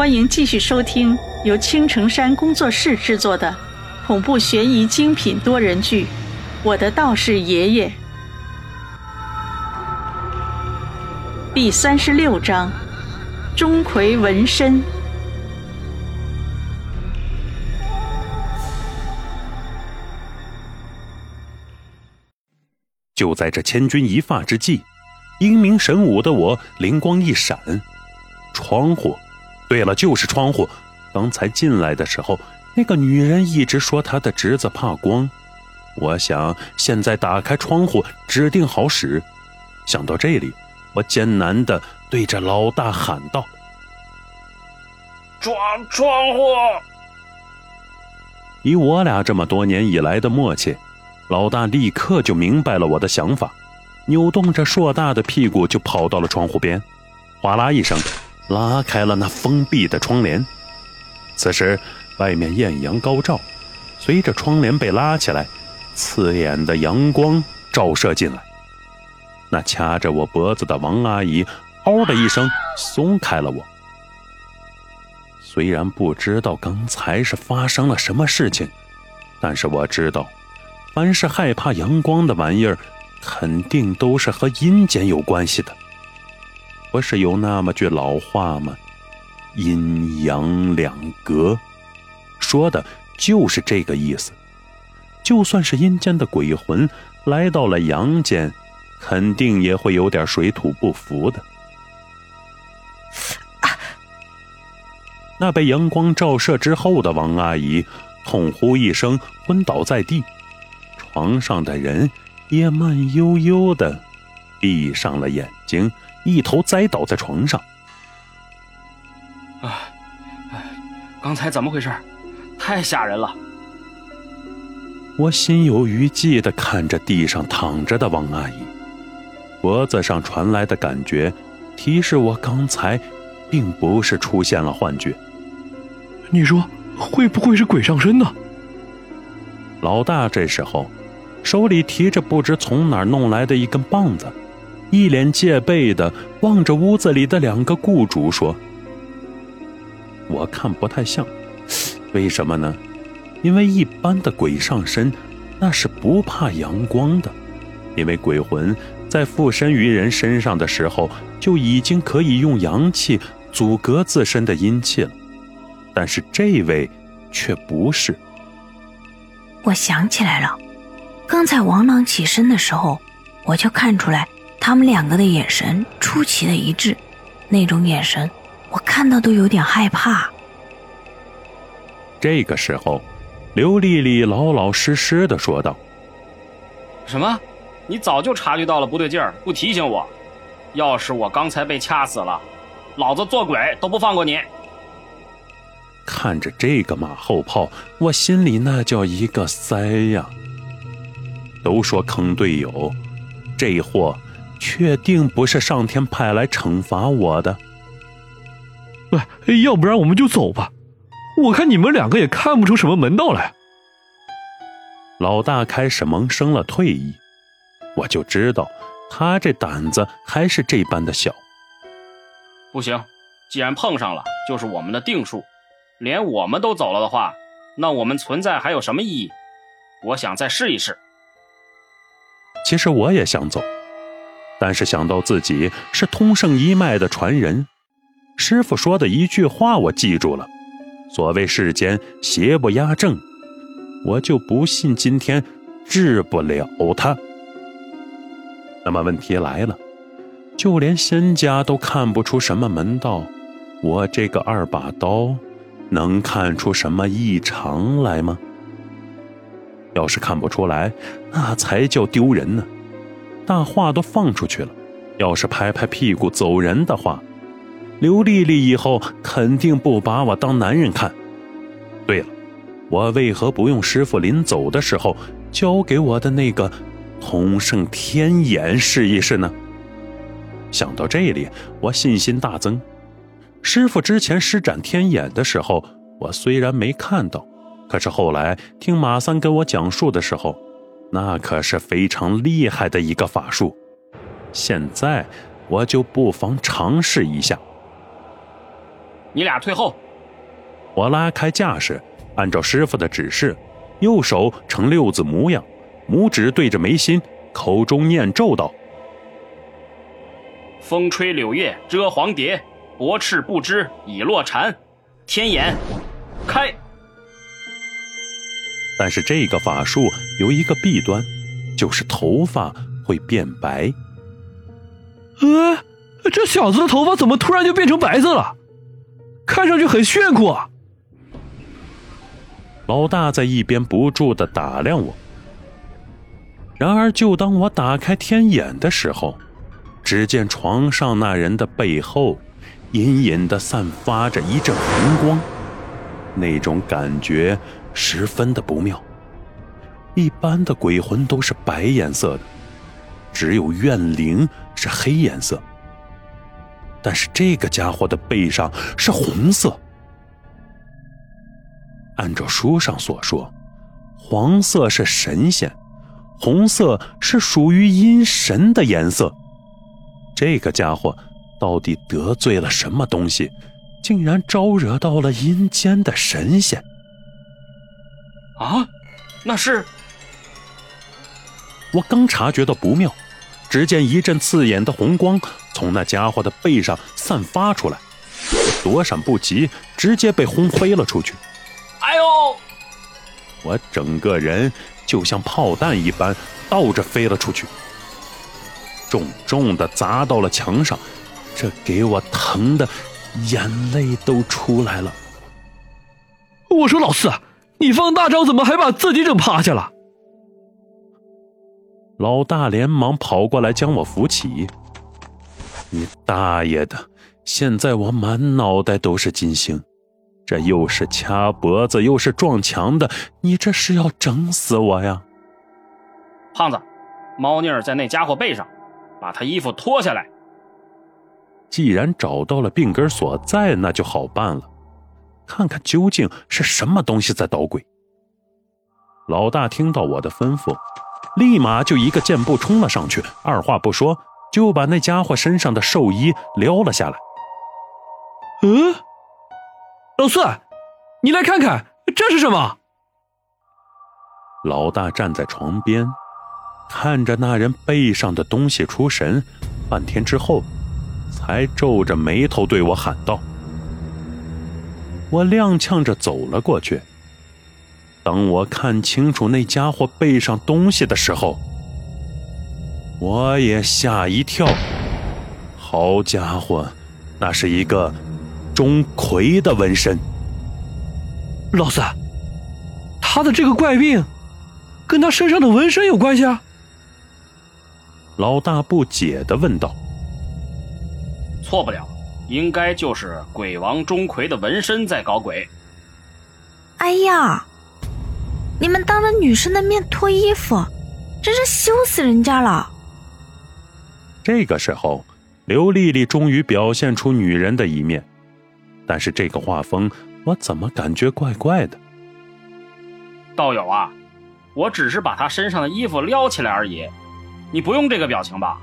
欢迎继续收听由青城山工作室制作的恐怖悬疑精品多人剧《我的道士爷爷》第三十六章：钟馗纹身。就在这千钧一发之际，英明神武的我灵光一闪，窗户。对了，就是窗户。刚才进来的时候，那个女人一直说她的侄子怕光。我想现在打开窗户指定好使。想到这里，我艰难的对着老大喊道：“抓窗户！”以我俩这么多年以来的默契，老大立刻就明白了我的想法，扭动着硕大的屁股就跑到了窗户边，哗啦一声。拉开了那封闭的窗帘，此时外面艳阳高照，随着窗帘被拉起来，刺眼的阳光照射进来。那掐着我脖子的王阿姨“嗷”的一声松开了我。虽然不知道刚才是发生了什么事情，但是我知道，凡是害怕阳光的玩意儿，肯定都是和阴间有关系的。不是有那么句老话吗？“阴阳两隔”，说的就是这个意思。就算是阴间的鬼魂来到了阳间，肯定也会有点水土不服的。那被阳光照射之后的王阿姨痛呼一声，昏倒在地。床上的人也慢悠悠的闭上了眼睛。一头栽倒在床上。啊，刚才怎么回事？太吓人了！我心有余悸的看着地上躺着的王阿姨，脖子上传来的感觉提示我刚才并不是出现了幻觉。你说会不会是鬼上身呢？老大这时候手里提着不知从哪儿弄来的一根棒子。一脸戒备的望着屋子里的两个雇主说：“我看不太像，为什么呢？因为一般的鬼上身，那是不怕阳光的，因为鬼魂在附身于人身上的时候，就已经可以用阳气阻隔自身的阴气了。但是这位却不是。我想起来了，刚才王朗起身的时候，我就看出来。”他们两个的眼神出奇的一致，那种眼神我看到都有点害怕。这个时候，刘丽丽老老实实的说道：“什么？你早就察觉到了不对劲儿，不提醒我？要是我刚才被掐死了，老子做鬼都不放过你！”看着这个马后炮，我心里那叫一个塞呀！都说坑队友，这货。确定不是上天派来惩罚我的？喂，要不然我们就走吧。我看你们两个也看不出什么门道来。老大开始萌生了退意，我就知道他这胆子还是这般的小。不行，既然碰上了，就是我们的定数。连我们都走了的话，那我们存在还有什么意义？我想再试一试。其实我也想走。但是想到自己是通圣一脉的传人，师傅说的一句话我记住了：所谓世间邪不压正，我就不信今天治不了他。那么问题来了，就连仙家都看不出什么门道，我这个二把刀能看出什么异常来吗？要是看不出来，那才叫丢人呢。大话都放出去了，要是拍拍屁股走人的话，刘丽丽以后肯定不把我当男人看。对了，我为何不用师傅临走的时候交给我的那个同圣天眼试一试呢？想到这里，我信心大增。师傅之前施展天眼的时候，我虽然没看到，可是后来听马三跟我讲述的时候。那可是非常厉害的一个法术，现在我就不妨尝试一下。你俩退后。我拉开架势，按照师傅的指示，右手呈六字模样，拇指对着眉心，口中念咒道：“风吹柳叶遮黄蝶，薄翅不知已落蝉。天眼开。”但是这个法术有一个弊端，就是头发会变白。呃，这小子的头发怎么突然就变成白色了？看上去很炫酷啊！老大在一边不住的打量我。然而，就当我打开天眼的时候，只见床上那人的背后，隐隐的散发着一阵红光，那种感觉十分的不妙。一般的鬼魂都是白颜色的，只有怨灵是黑颜色。但是这个家伙的背上是红色。按照书上所说，黄色是神仙，红色是属于阴神的颜色。这个家伙到底得罪了什么东西，竟然招惹到了阴间的神仙？啊，那是……我刚察觉到不妙，只见一阵刺眼的红光从那家伙的背上散发出来，躲闪不及，直接被轰飞了出去。哎呦！我整个人就像炮弹一般倒着飞了出去，重重的砸到了墙上，这给我疼的眼泪都出来了。我说老四，你放大招怎么还把自己整趴下了？老大连忙跑过来将我扶起。你大爷的！现在我满脑袋都是金星。这又是掐脖子又是撞墙的，你这是要整死我呀！胖子，猫腻儿在那家伙背上，把他衣服脱下来。既然找到了病根所在，那就好办了，看看究竟是什么东西在捣鬼。老大听到我的吩咐，立马就一个箭步冲了上去，二话不说就把那家伙身上的寿衣撩了下来。嗯。老四，你来看看，这是什么？老大站在床边，看着那人背上的东西出神，半天之后，才皱着眉头对我喊道：“我踉跄着走了过去。等我看清楚那家伙背上东西的时候，我也吓一跳。好家伙，那是一个……”钟馗的纹身，老三，他的这个怪病，跟他身上的纹身有关系啊？老大不解的问道。错不了，应该就是鬼王钟馗的纹身在搞鬼。哎呀，你们当着女生的面脱衣服，真是羞死人家了。这个时候，刘丽丽终于表现出女人的一面。但是这个画风，我怎么感觉怪怪的？道友啊，我只是把她身上的衣服撩起来而已，你不用这个表情吧？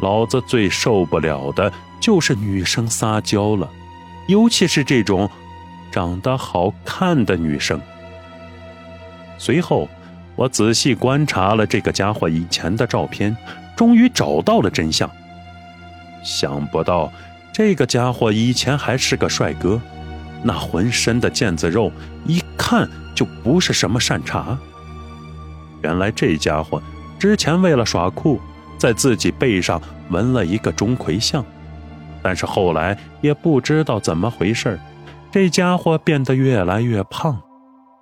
老子最受不了的就是女生撒娇了，尤其是这种长得好看的女生。随后，我仔细观察了这个家伙以前的照片，终于找到了真相。想不到。这个家伙以前还是个帅哥，那浑身的腱子肉一看就不是什么善茬。原来这家伙之前为了耍酷，在自己背上纹了一个钟馗像，但是后来也不知道怎么回事这家伙变得越来越胖，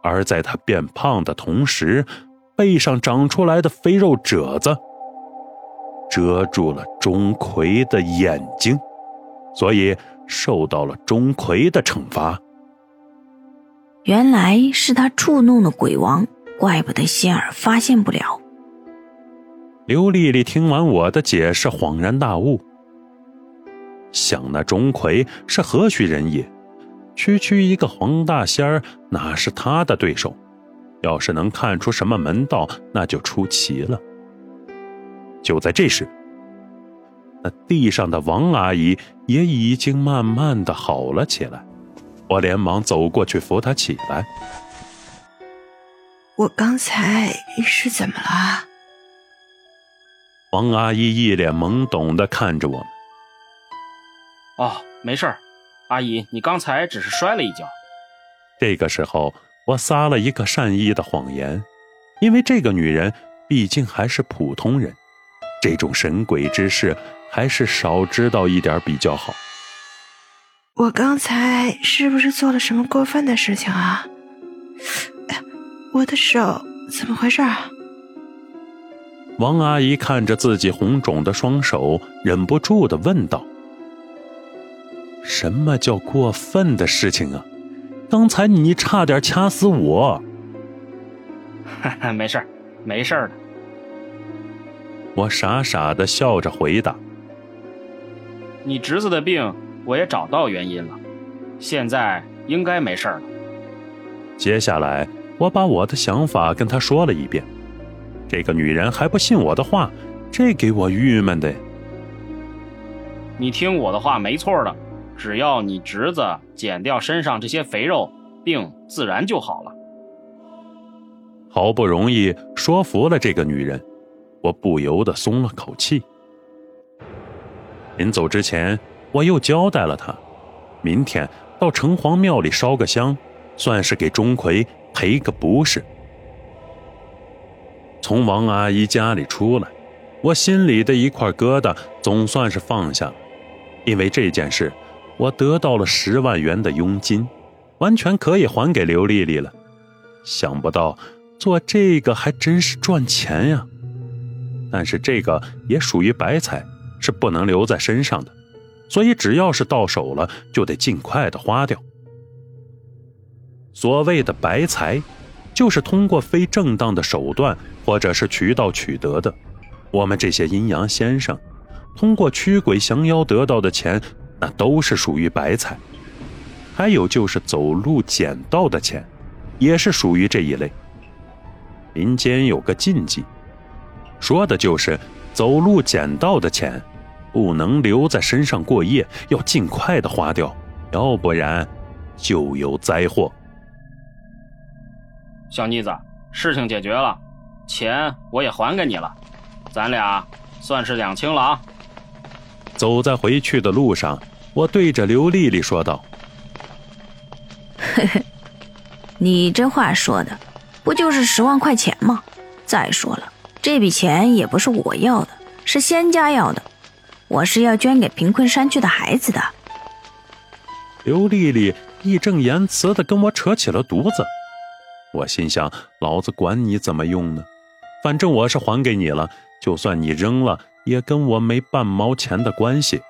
而在他变胖的同时，背上长出来的肥肉褶子遮住了钟馗的眼睛。所以受到了钟馗的惩罚。原来是他触怒了鬼王，怪不得仙儿发现不了。刘丽丽听完我的解释，恍然大悟。想那钟馗是何许人也？区区一个黄大仙儿，哪是他的对手？要是能看出什么门道，那就出奇了。就在这时。那地上的王阿姨也已经慢慢的好了起来。我连忙走过去扶她起来。我刚才是怎么了？王阿姨一脸懵懂的看着我们。哦，没事儿，阿姨，你刚才只是摔了一跤。这个时候，我撒了一个善意的谎言，因为这个女人毕竟还是普通人，这种神鬼之事还是少知道一点比较好。我刚才是不是做了什么过分的事情啊？我的手怎么回事啊？王阿姨看着自己红肿的双手，忍不住的问道：“什么叫过分的事情啊？刚才你差点掐死我。”“哈哈，没事儿，没事儿的。”我傻傻的笑着回答：“你侄子的病，我也找到原因了，现在应该没事了。”接下来。我把我的想法跟他说了一遍，这个女人还不信我的话，这给我郁闷的。你听我的话没错的，只要你侄子减掉身上这些肥肉，病自然就好了。好不容易说服了这个女人，我不由得松了口气。临走之前，我又交代了她，明天到城隍庙里烧个香，算是给钟馗。赔个不是。从王阿姨家里出来，我心里的一块疙瘩总算是放下了。因为这件事，我得到了十万元的佣金，完全可以还给刘丽丽了。想不到做这个还真是赚钱呀！但是这个也属于白财，是不能留在身上的，所以只要是到手了，就得尽快的花掉。所谓的白财，就是通过非正当的手段或者是渠道取得的。我们这些阴阳先生，通过驱鬼降妖得到的钱，那都是属于白菜。还有就是走路捡到的钱，也是属于这一类。民间有个禁忌，说的就是走路捡到的钱，不能留在身上过夜，要尽快的花掉，要不然就有灾祸。小妮子，事情解决了，钱我也还给你了，咱俩算是两清了啊。走在回去的路上，我对着刘丽丽说道：“嘿嘿，你这话说的，不就是十万块钱吗？再说了，这笔钱也不是我要的，是仙家要的，我是要捐给贫困山区的孩子的。”刘丽丽义正言辞的跟我扯起了犊子。我心想：老子管你怎么用呢？反正我是还给你了，就算你扔了，也跟我没半毛钱的关系。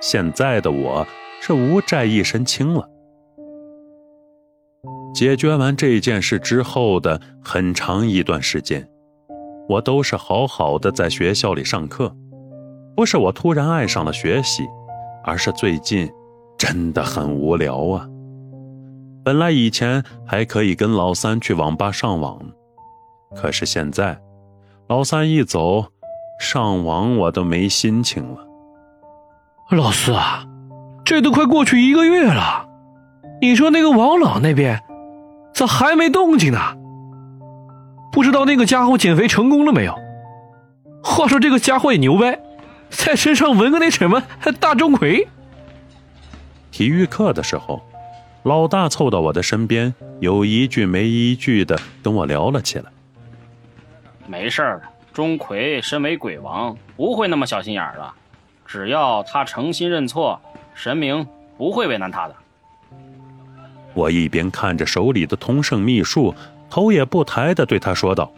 现在的我是无债一身轻了。解决完这件事之后的很长一段时间，我都是好好的在学校里上课。不是我突然爱上了学习，而是最近真的很无聊啊。本来以前还可以跟老三去网吧上网，可是现在，老三一走，上网我都没心情了。老四啊，这都快过去一个月了，你说那个王朗那边咋还没动静呢？不知道那个家伙减肥成功了没有？话说这个家伙也牛掰，在身上纹个那什么大钟馗。体育课的时候。老大凑到我的身边，有一句没一句的跟我聊了起来。没事的，钟馗身为鬼王，不会那么小心眼儿的。只要他诚心认错，神明不会为难他的。我一边看着手里的通圣秘术，头也不抬的对他说道：“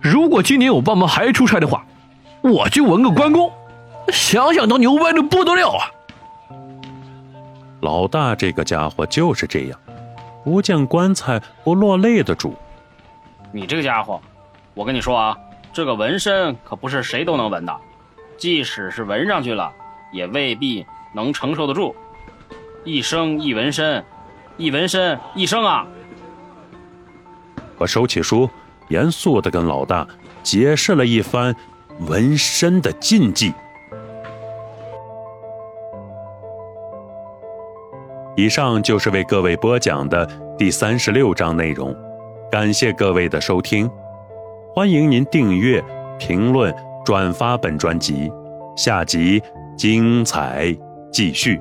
如果今年我爸妈还出差的话，我就纹个关公，想想都牛掰的不得了啊！”老大这个家伙就是这样，不见棺材不落泪的主。你这个家伙，我跟你说啊，这个纹身可不是谁都能纹的，即使是纹上去了，也未必能承受得住。一生一纹身，一纹身一生啊！我收起书，严肃的跟老大解释了一番纹身的禁忌。以上就是为各位播讲的第三十六章内容，感谢各位的收听，欢迎您订阅、评论、转发本专辑，下集精彩继续。